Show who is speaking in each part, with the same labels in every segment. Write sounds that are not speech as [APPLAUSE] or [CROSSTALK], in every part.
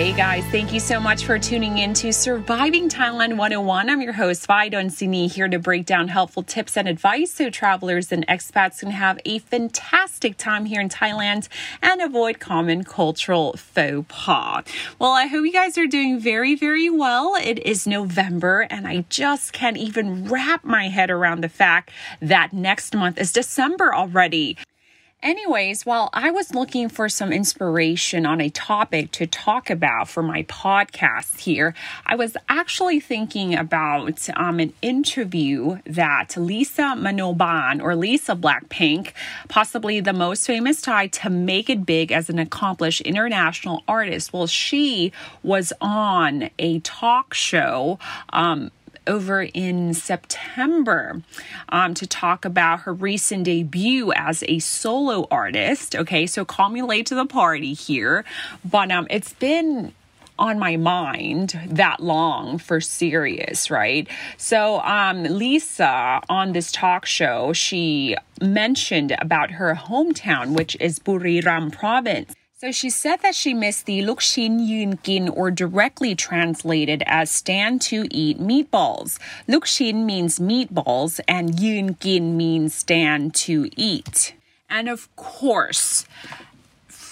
Speaker 1: Hey guys, thank you so much for tuning in to Surviving Thailand 101. I'm your host, Vidon Sini, here to break down helpful tips and advice so travelers and expats can have a fantastic time here in Thailand and avoid common cultural faux pas. Well, I hope you guys are doing very, very well. It is November, and I just can't even wrap my head around the fact that next month is December already. Anyways, while I was looking for some inspiration on a topic to talk about for my podcast here, I was actually thinking about um, an interview that Lisa Manoban or Lisa Blackpink, possibly the most famous Thai to make it big as an accomplished international artist, well, she was on a talk show. Um, over in September um, to talk about her recent debut as a solo artist. Okay, so call me late to the party here, but um, it's been on my mind that long for serious, right? So, um, Lisa on this talk show, she mentioned about her hometown, which is Buriram province. So she said that she missed the lukshin yun gin, or directly translated as stand to eat meatballs. Lukshin means meatballs, and yun gin means stand to eat. And of course,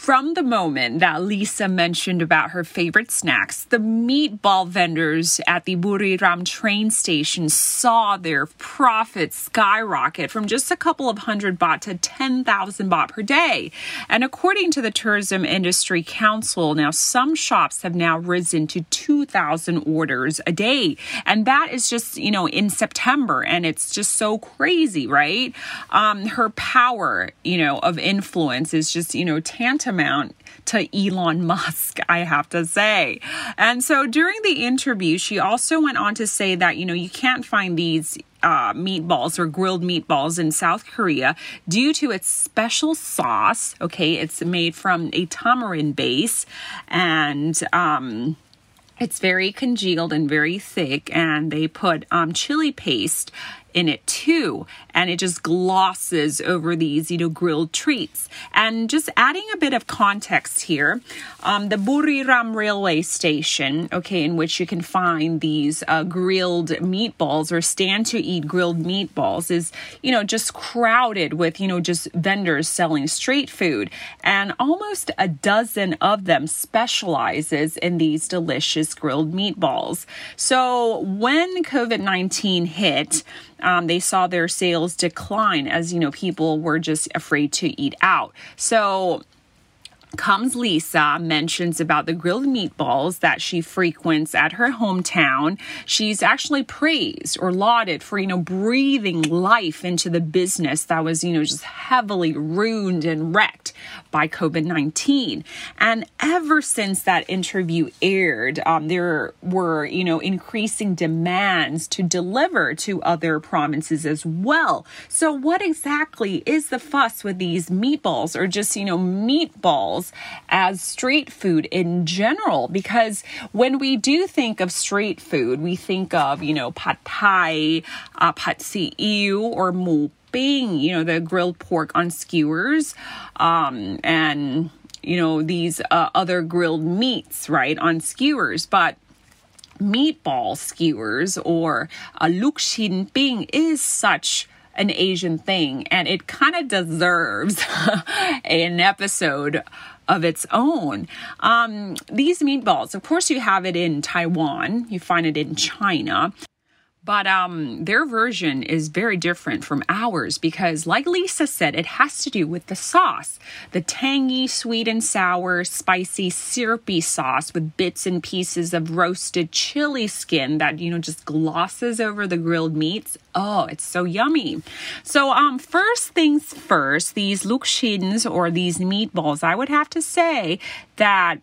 Speaker 1: from the moment that Lisa mentioned about her favorite snacks, the meatball vendors at the Buriram train station saw their profits skyrocket from just a couple of hundred baht to 10,000 baht per day. And according to the Tourism Industry Council, now some shops have now risen to 2,000 orders a day. And that is just, you know, in September. And it's just so crazy, right? Um, her power, you know, of influence is just, you know, tantamount to Elon Musk, [LAUGHS] I have to say. And so during the interview, she also went on to say that, you know, you can't find these uh, meatballs or grilled meatballs in South Korea due to its special sauce. Okay, it's made from a tamarind base and, um, it's very congealed and very thick, and they put um, chili paste in it too. And it just glosses over these, you know, grilled treats. And just adding a bit of context here, um, the Buriram railway station, okay, in which you can find these uh, grilled meatballs or stand to eat grilled meatballs is, you know, just crowded with, you know, just vendors selling street food. And almost a dozen of them specializes in these delicious grilled meatballs. So when COVID 19 hit, um, they saw their sales decline as you know people were just afraid to eat out. So comes Lisa, mentions about the grilled meatballs that she frequents at her hometown. She's actually praised or lauded for, you know, breathing life into the business that was, you know, just heavily ruined and wrecked by COVID 19. And ever since that interview aired, um, there were, you know, increasing demands to deliver to other provinces as well. So, what exactly is the fuss with these meatballs or just, you know, meatballs as street food in general? Because when we do think of street food, we think of, you know, pad thai, uh, pad si ew, or mu ping, you know, the grilled pork on skewers, um, and you know these uh, other grilled meats, right, on skewers, but meatball skewers or a lukshin ping is such an Asian thing, and it kind of deserves [LAUGHS] an episode of its own. Um, these meatballs, of course, you have it in Taiwan, you find it in China, but um, their version is very different from ours because, like Lisa said, it has to do with the sauce the tangy, sweet and sour, spicy, syrupy sauce with bits and pieces of roasted chili skin that, you know, just glosses over the grilled meats. Oh, it's so yummy. So, um, first things first, these lukshins or these meatballs, I would have to say that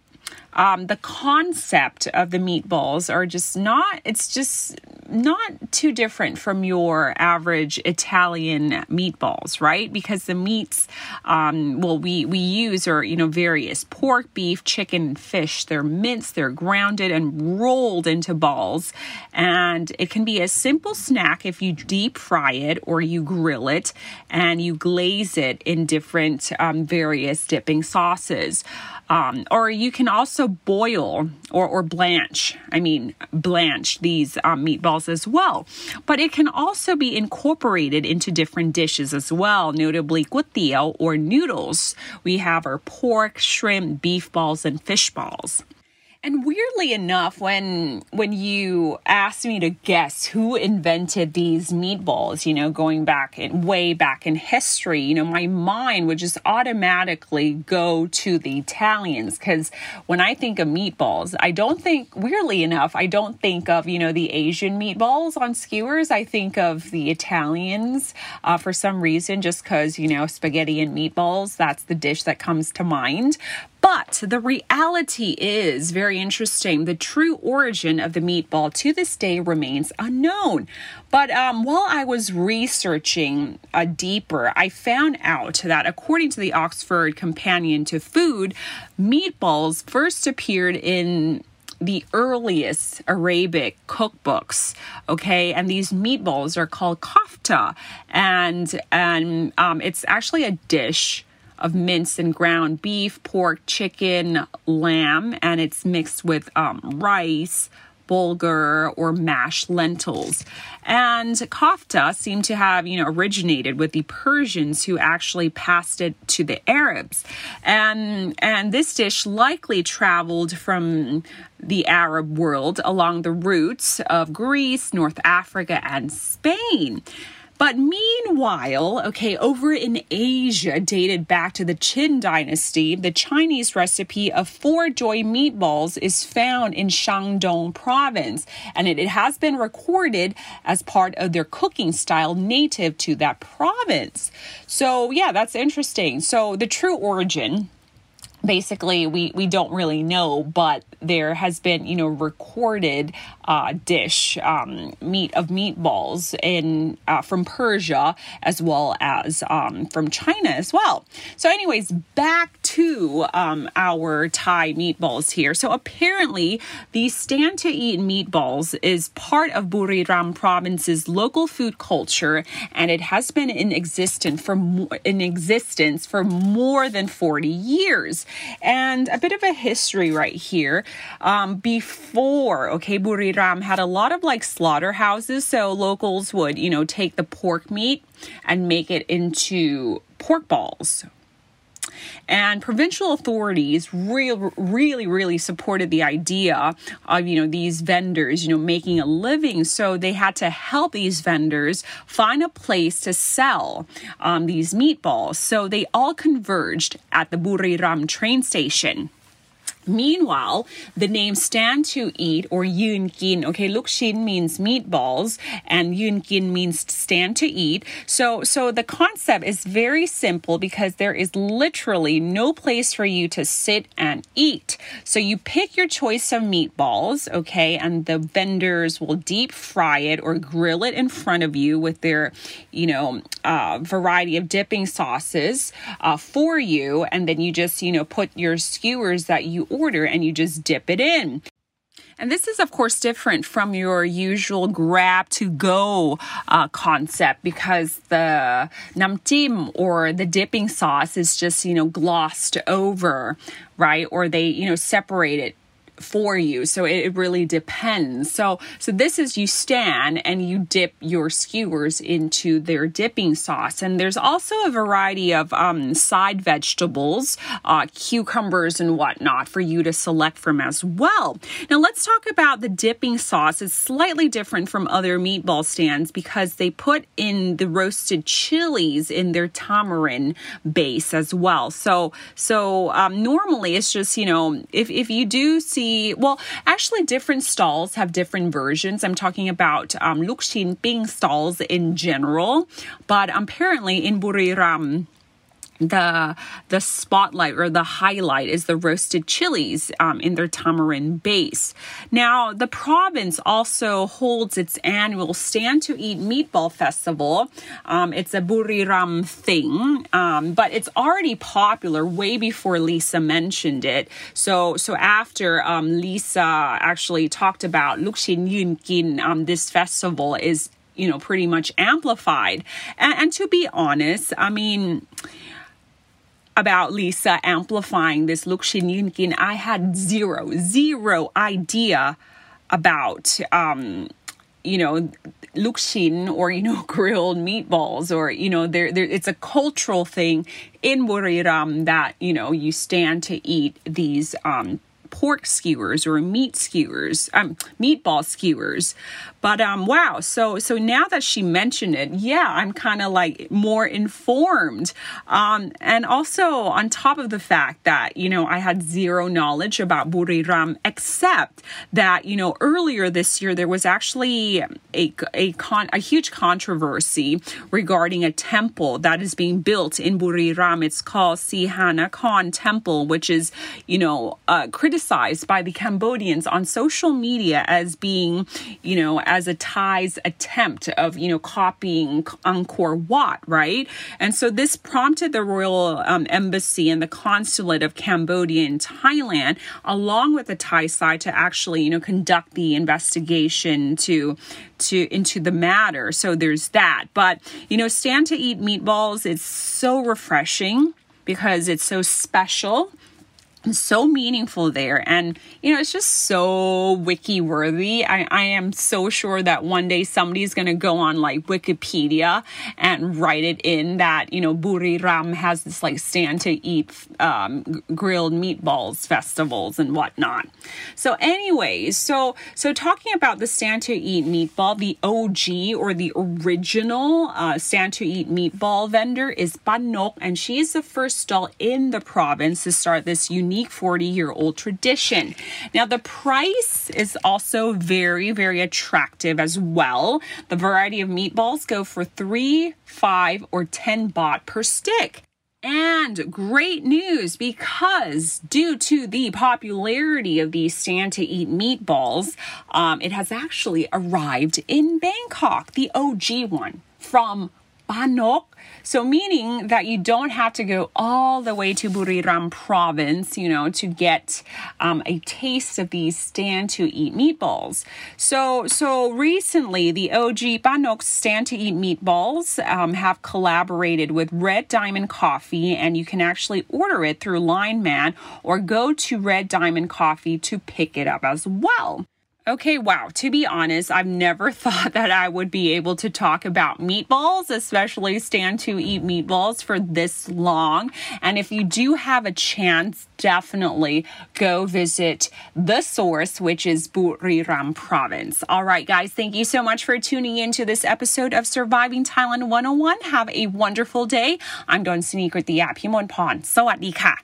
Speaker 1: um, the concept of the meatballs are just not, it's just not too different from your average Italian meatballs, right? Because the meats, um, well, we, we use are, you know, various pork, beef, chicken, fish. They're minced, they're grounded and rolled into balls. And it can be a simple snack if you deep fry it or you grill it and you glaze it in different um, various dipping sauces. Um, or you can also boil or, or blanch, I mean, blanch these um, meatballs as well. But it can also be incorporated into different dishes as well, notably guatio or noodles. We have our pork, shrimp, beef balls, and fish balls. And weirdly enough, when when you asked me to guess who invented these meatballs, you know, going back in way back in history, you know, my mind would just automatically go to the Italians because when I think of meatballs, I don't think weirdly enough, I don't think of you know the Asian meatballs on skewers. I think of the Italians uh, for some reason, just because you know spaghetti and meatballs. That's the dish that comes to mind. But the reality is very interesting. The true origin of the meatball to this day remains unknown. But um, while I was researching uh, deeper, I found out that according to the Oxford Companion to Food, meatballs first appeared in the earliest Arabic cookbooks. Okay, and these meatballs are called kofta, and and um, it's actually a dish of minced and ground beef, pork, chicken, lamb, and it's mixed with um, rice, bulgur, or mashed lentils. And kofta seemed to have, you know, originated with the Persians who actually passed it to the Arabs. And and this dish likely traveled from the Arab world along the routes of Greece, North Africa, and Spain. But meanwhile, okay, over in Asia, dated back to the Qin dynasty, the Chinese recipe of four joy meatballs is found in Shandong province, and it, it has been recorded as part of their cooking style native to that province. So, yeah, that's interesting. So, the true origin basically we we don't really know but there has been you know recorded uh, dish um, meat of meatballs in uh, from persia as well as um, from china as well. So anyways back to um, our thai meatballs here. So apparently the stand to eat meatballs is part of buriram province's local food culture and it has been in existence for in existence for more than 40 years. And a bit of a history right here. Um, before, okay, Buriram had a lot of like slaughterhouses, so locals would, you know, take the pork meat and make it into pork balls and provincial authorities really, really, really supported the idea of, you know, these vendors, you know, making a living. So they had to help these vendors find a place to sell um, these meatballs. So they all converged at the Buriram train station. Meanwhile, the name stand to eat or yunkin, okay, lukshin means meatballs and yunkin means stand to eat. So so the concept is very simple because there is literally no place for you to sit and eat. So you pick your choice of meatballs, okay, and the vendors will deep fry it or grill it in front of you with their, you know, uh, variety of dipping sauces uh, for you, and then you just, you know, put your skewers that you order and you just dip it in. And this is, of course, different from your usual grab to go uh, concept because the namtim or the dipping sauce is just, you know, glossed over, right? Or they, you know, separate it for you. So it really depends. So so this is you stand and you dip your skewers into their dipping sauce. And there's also a variety of um, side vegetables, uh, cucumbers and whatnot for you to select from as well. Now let's talk about the dipping sauce. It's slightly different from other meatball stands because they put in the roasted chilies in their tamarind base as well. So so um, normally it's just you know if if you do see well, actually, different stalls have different versions. I'm talking about um, Lukshin Ping stalls in general, but apparently in Buriram, the the spotlight or the highlight is the roasted chilies um, in their tamarind base. Now, the province also holds its annual Stand to Eat Meatball Festival. Um, it's a Buriram thing, um, but it's already popular way before Lisa mentioned it. So, so after um, Lisa actually talked about Lukshin Yunkin, um, this festival is you know pretty much amplified. and, and to be honest, I mean about Lisa amplifying this. Lukshin Yunkin, I had zero, zero idea about, um, you know, lukshin or, you know, [LAUGHS] grilled meatballs or, you know, there, there, it's a cultural thing in Buriram that, you know, you stand to eat these, um, pork skewers or meat skewers, um, meatball skewers. But um, wow, so so now that she mentioned it, yeah, I'm kind of like more informed. Um, and also on top of the fact that you know I had zero knowledge about Buriram, except that you know earlier this year there was actually a a con a huge controversy regarding a temple that is being built in Buriram. It's called Sihana Khan Temple, which is you know uh, criticized by the Cambodians on social media as being you know as a Thai's attempt of, you know, copying Angkor Wat, right? And so this prompted the Royal um, Embassy and the Consulate of Cambodia in Thailand, along with the Thai side, to actually, you know, conduct the investigation to to into the matter. So there's that. But you know, stand to eat meatballs. It's so refreshing because it's so special so meaningful there. And you know it's just so wiki worthy I, I am so sure that one day somebody's going to go on like wikipedia and write it in that you know buriram has this like stand to eat um, grilled meatballs festivals and whatnot. So anyways so so talking about the stand to eat meatball the og or the original uh, stand to eat meatball vendor is banok and she is the first stall in the province to start this unique unique 40 year old tradition. Now, the price is also very, very attractive as well. The variety of meatballs go for three, five, or 10 baht per stick. And great news because due to the popularity of these stand to eat meatballs, um, it has actually arrived in Bangkok, the OG one from Banok so, meaning that you don't have to go all the way to Buriram province, you know, to get um, a taste of these stand to eat meatballs. So, so recently, the OG Banok stand to eat meatballs um, have collaborated with Red Diamond Coffee, and you can actually order it through Line Man or go to Red Diamond Coffee to pick it up as well. Okay, wow. To be honest, I've never [LAUGHS] thought that I would be able to talk about meatballs, especially stand to eat meatballs for this long. And if you do have a chance, definitely go visit the source, which is Buriram province. All right, guys, thank you so much for tuning in to this episode of Surviving Thailand 101. Have a wonderful day. I'm Don Sneak with the app Himon Pon. Sawadee ka.